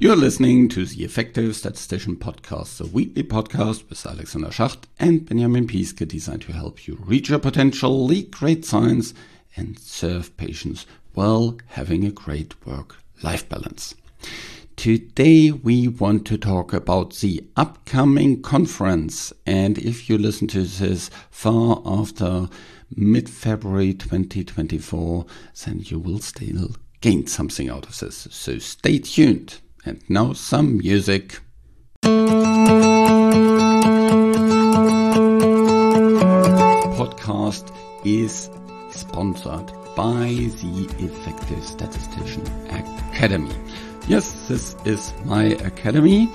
You're listening to the Effective Statistician Podcast, the weekly podcast with Alexander Schacht and Benjamin Piske designed to help you reach your potential, lead great science, and serve patients while having a great work-life balance. Today we want to talk about the upcoming conference and if you listen to this far after mid-February 2024 then you will still gain something out of this. So stay tuned. And now some music. Podcast is sponsored by the Effective Statistician Academy. Yes, this is my academy.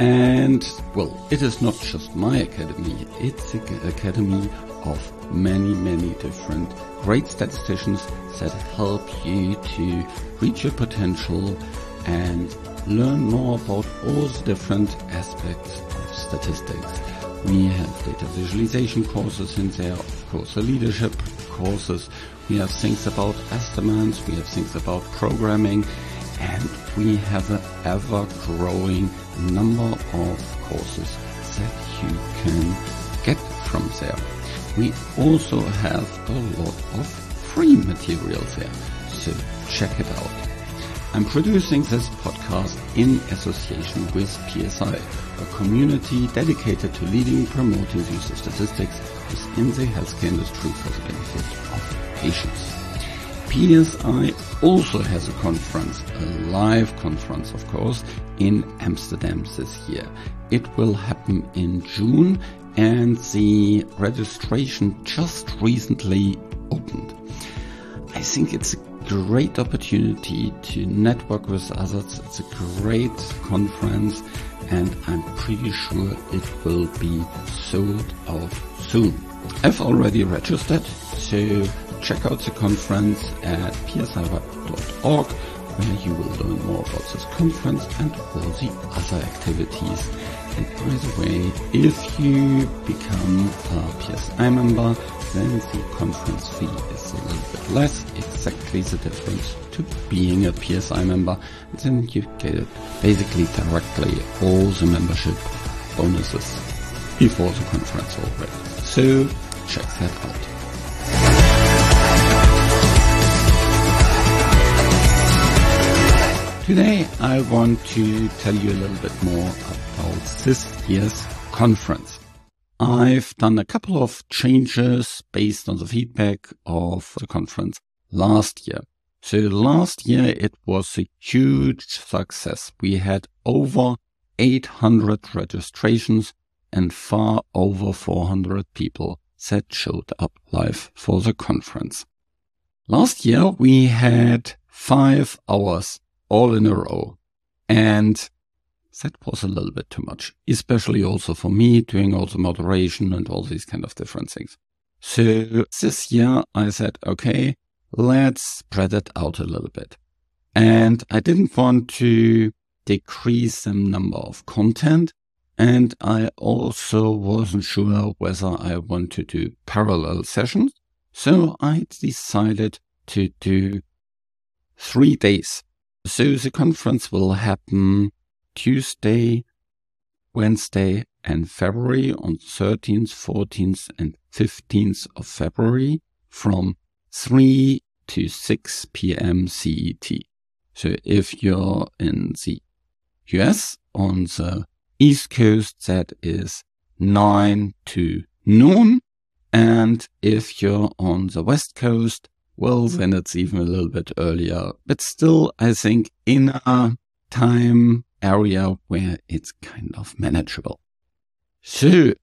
And well, it is not just my academy, it's the academy of many, many different great statisticians that help you to reach your potential and learn more about all the different aspects of statistics. We have data visualization courses in there, of course, the leadership courses. We have things about estimands, we have things about programming, and we have an ever growing number of courses that you can get from there. We also have a lot of free material there, so check it out. I'm producing this podcast in association with PSI, a community dedicated to leading promoting the use of statistics within the healthcare industry for the benefit of patients. PSI also has a conference, a live conference of course, in Amsterdam this year. It will happen in June and the registration just recently opened. I think it's a great opportunity to network with others. It's a great conference and I'm pretty sure it will be sold out soon. I've already registered, so check out the conference at psiweb.org where you will learn more about this conference and all the other activities. And by the way, if you become a PSI member, then the conference fee is a little bit less, exactly the difference to being a PSI member. Then you get basically directly all the membership bonuses before the conference already. So check that out. Today I want to tell you a little bit more about this year's conference. I've done a couple of changes based on the feedback of the conference last year. So last year it was a huge success. We had over 800 registrations and far over 400 people that showed up live for the conference. Last year we had five hours all in a row and that was a little bit too much, especially also for me doing all the moderation and all these kind of different things. So this year I said, okay, let's spread it out a little bit. And I didn't want to decrease the number of content. And I also wasn't sure whether I want to do parallel sessions. So I decided to do three days. So the conference will happen Tuesday, Wednesday, and February on 13th, 14th, and 15th of February from 3 to 6 p.m. CET. So if you're in the US on the East Coast, that is 9 to noon. And if you're on the West Coast, well, then it's even a little bit earlier, but still, I think in a time area where it's kind of manageable. So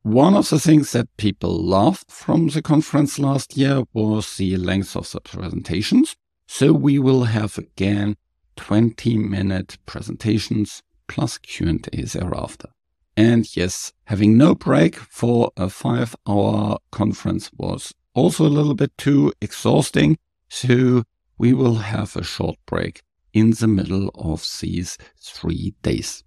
one of the things that people loved from the conference last year was the length of the presentations. So we will have again 20 minute presentations plus Q&A thereafter. And yes, having no break for a five hour conference was also a little bit too exhausting. So we will have a short break in the middle of these three days.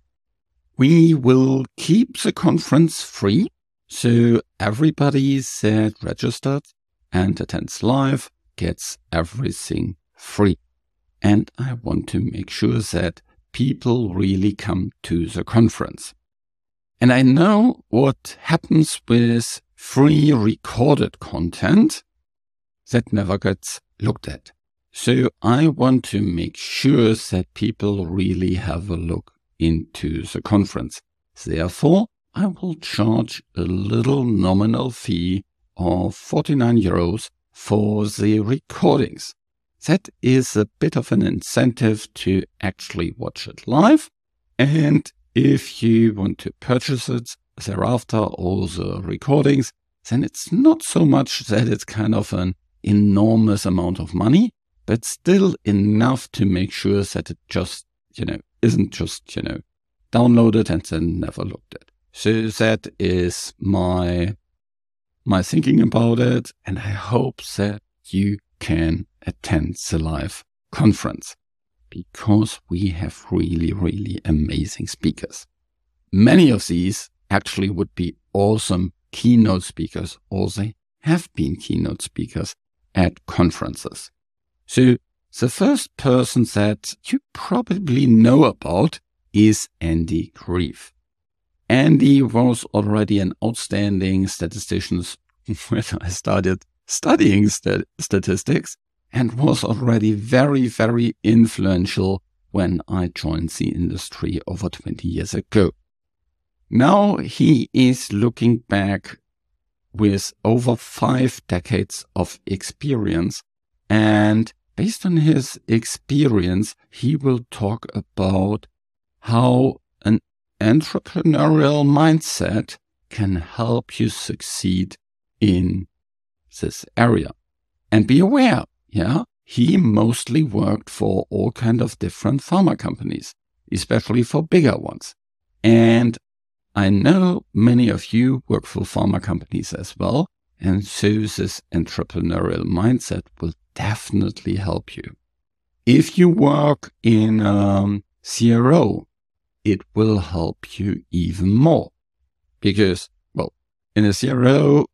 We will keep the conference free, so everybody that registered and attends live gets everything free. And I want to make sure that people really come to the conference. And I know what happens with free recorded content that never gets looked at. So I want to make sure that people really have a look into the conference. Therefore, I will charge a little nominal fee of 49 euros for the recordings. That is a bit of an incentive to actually watch it live. And if you want to purchase it thereafter, all the recordings, then it's not so much that it's kind of an enormous amount of money, but still enough to make sure that it just, you know, isn't just, you know, downloaded and then never looked at. So that is my my thinking about it, and I hope that you can attend the live conference because we have really, really amazing speakers. Many of these actually would be awesome keynote speakers, or they have been keynote speakers at conferences. So the first person that you probably know about is Andy Grieve. Andy was already an outstanding statistician when I started studying st- statistics and was already very, very influential when I joined the industry over 20 years ago. Now he is looking back with over five decades of experience and based on his experience, he will talk about how an entrepreneurial mindset can help you succeed in this area. And be aware, yeah, he mostly worked for all kind of different pharma companies, especially for bigger ones. And I know many of you work for pharma companies as well. And so this entrepreneurial mindset will definitely help you. If you work in um, CRO, it will help you even more because, well, in a CRO,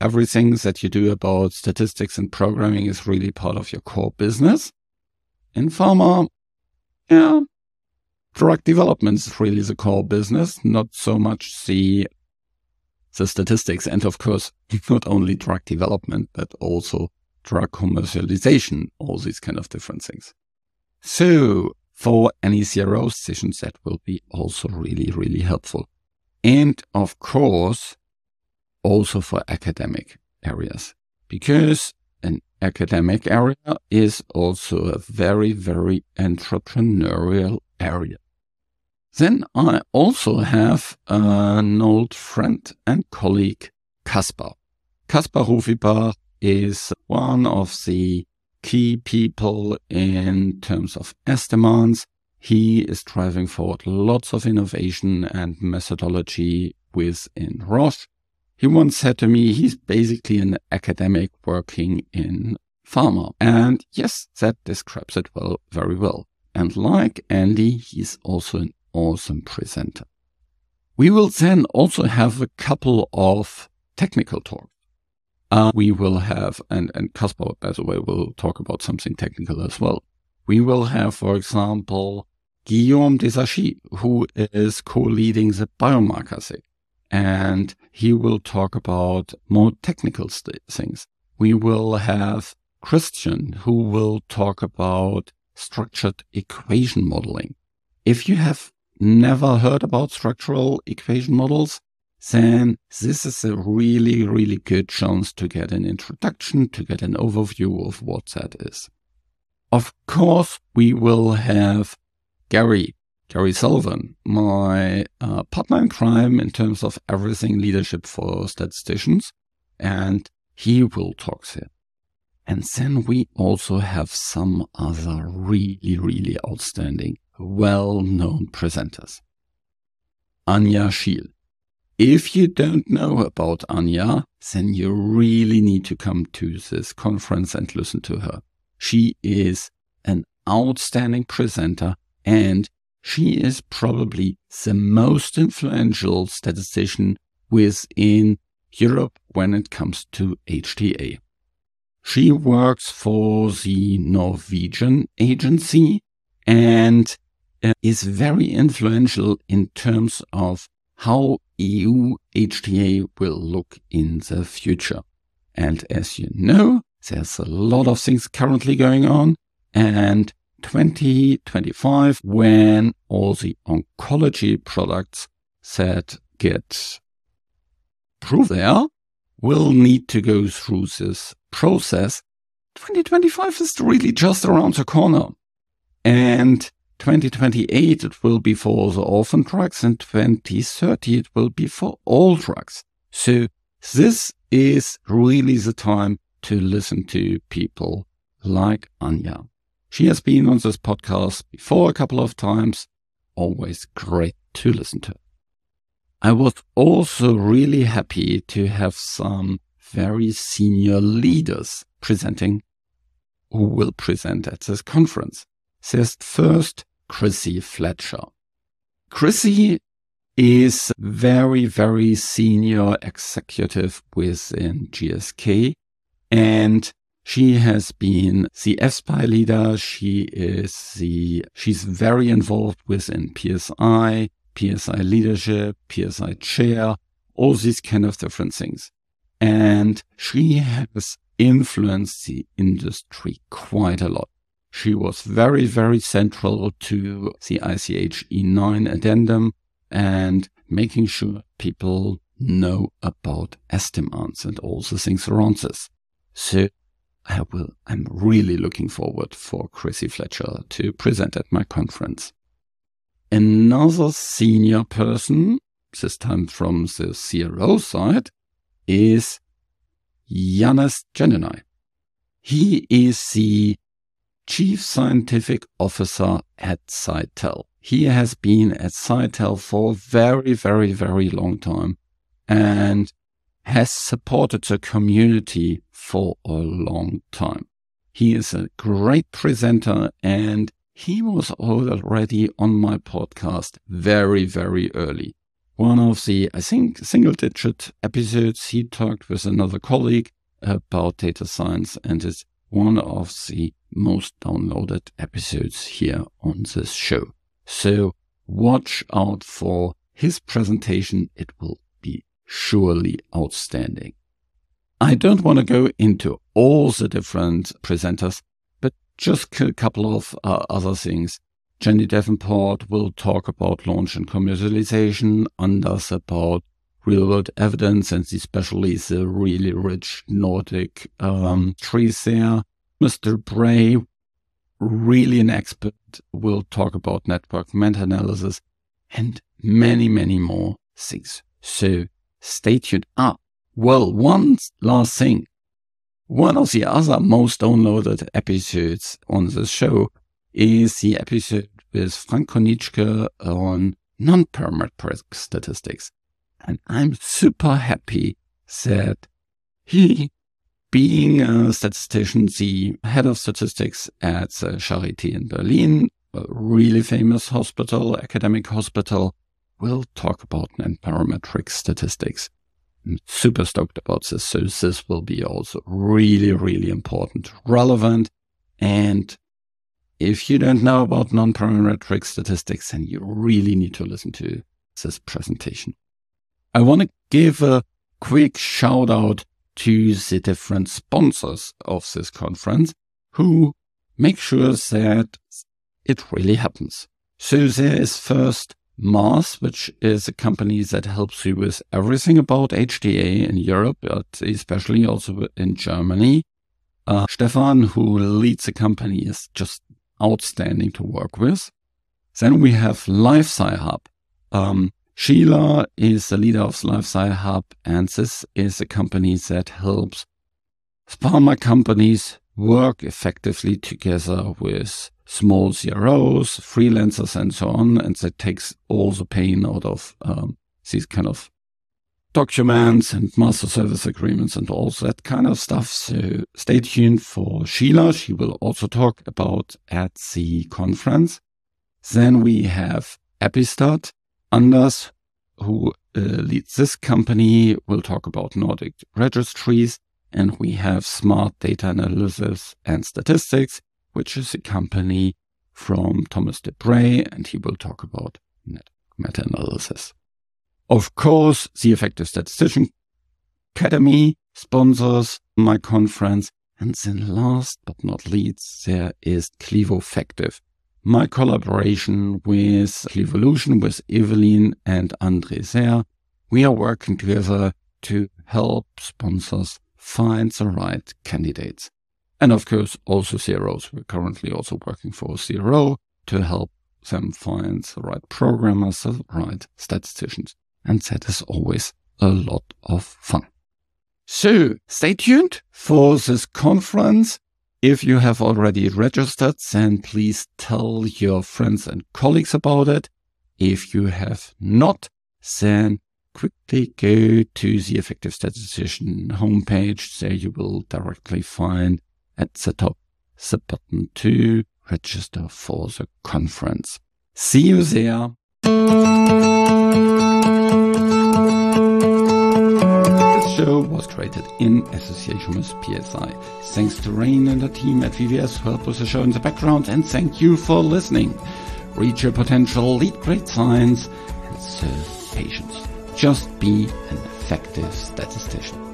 everything that you do about statistics and programming is really part of your core business. In pharma, yeah, drug development is really the core business, not so much the the statistics, and of course, not only drug development, but also drug commercialization, all these kind of different things. So for any CRO decisions, that will be also really, really helpful. And of course, also for academic areas, because an academic area is also a very, very entrepreneurial area. Then I also have an old friend and colleague, Kaspar. Kaspar Rufibach is one of the key people in terms of estimands. He is driving forward lots of innovation and methodology within Roche. He once said to me, he's basically an academic working in pharma. And yes, that describes it well, very well. And like Andy, he's also an awesome presenter. We will then also have a couple of technical talks. Uh, we will have, and, and Kaspar, by the way, will talk about something technical as well. We will have, for example, Guillaume Desachy, who is co-leading the biomarker thing. And he will talk about more technical st- things. We will have Christian, who will talk about structured equation modeling. If you have never heard about structural equation models, then this is a really, really good chance to get an introduction, to get an overview of what that is. Of course, we will have Gary, Gary Sullivan, my uh, partner in crime in terms of everything leadership for statisticians, and he will talk there. And then we also have some other really, really outstanding, well-known presenters. Anja Schiel, if you don't know about Anja, then you really need to come to this conference and listen to her. She is an outstanding presenter and she is probably the most influential statistician within Europe when it comes to HTA. She works for the Norwegian agency and uh, is very influential in terms of how EU HTA will look in the future. And as you know, there's a lot of things currently going on. And 2025, when all the oncology products that get approved there will need to go through this process. 2025 is really just around the corner. And 2028, it will be for the orphan drugs, and 2030, it will be for all drugs. So this is really the time to listen to people like Anja. She has been on this podcast before a couple of times. Always great to listen to. I was also really happy to have some very senior leaders presenting who will present at this conference. There's first Chrissy Fletcher. Chrissy is very, very senior executive within GSK and she has been the FSPI leader. She is the, she's very involved within PSI, PSI leadership, PSI chair, all these kind of different things. And she has influenced the industry quite a lot. She was very, very central to the ICH E9 addendum and making sure people know about Estimands and all the things around this. So I will, I'm really looking forward for Chrissy Fletcher to present at my conference. Another senior person, this time from the CRO side, is Yannis Jemiai. He is the Chief Scientific Officer at Cytel. He has been at Cytel for a very, very, very long time and has supported the community for a long time. He is a great presenter and he was already on my podcast very, very early. One of the, I think, single digit episodes, he talked with another colleague about data science and it's one of the most downloaded episodes here on this show. So watch out for his presentation. It will be surely outstanding. I don't want to go into all the different presenters, but just a couple of uh, other things. Jenny Davenport will talk about launch and commercialization, Anders about real world evidence, and especially the really rich Nordic um, trees there. Mr. Bray, really an expert, will talk about network meta analysis and many, many more things. So stay tuned. Ah, well, one last thing. One of the other most downloaded episodes on the show is the episode with Frank Konietschke on non-parametric statistics. And I'm super happy that he, being a statistician, the head of statistics at the Charité in Berlin, a really famous hospital, academic hospital, will talk about non-parametric statistics. I'm super stoked about this. So this will be also really, really important, relevant. And if you don't know about non-parametric statistics, then you really need to listen to this presentation. I want to give a quick shout out to the different sponsors of this conference who make sure that it really happens. So there is first Mars, which is a company that helps you with everything about HTA in Europe, but especially also in Germany. Uh, Stefan, who leads the company, is just outstanding to work with. Then we have LifeSci Hub. Um, Sheila is the leader of LifeSci Hub, and this is a company that helps pharma companies work effectively together with small CROs, freelancers, and so on. And that takes all the pain out of um, these kind of documents and master service agreements and all that kind of stuff. So stay tuned for Sheila. She will also talk about at the conference. Then we have EpiStat. Anders, who uh, leads this company, will talk about Nordic registries. And we have smart data analysis and statistics which is a company from Thomas Debray, and he will talk about net meta-analysis. Of course, the Effective Statistician Academy sponsors my conference. And then last but not least, there is Clivoffective, my collaboration with Clivolution with Evelyn and Andre Zer. We are working together to help sponsors find the right candidates. And of course, also CROs. We're currently also working for a CRO to help them find the right programmers, the right statisticians. And that is always a lot of fun. So stay tuned for this conference. If you have already registered, then please tell your friends and colleagues about it. If you have not, then quickly go to the Effective Statistician homepage. There you will directly find at the top the button to register for the conference. See you there. Show was created in association with PSI. Thanks to Rain and the team at VVS who helped with the show in the background, and thank you for listening. Reach your potential, lead great science, and serve patients. Just be an effective statistician.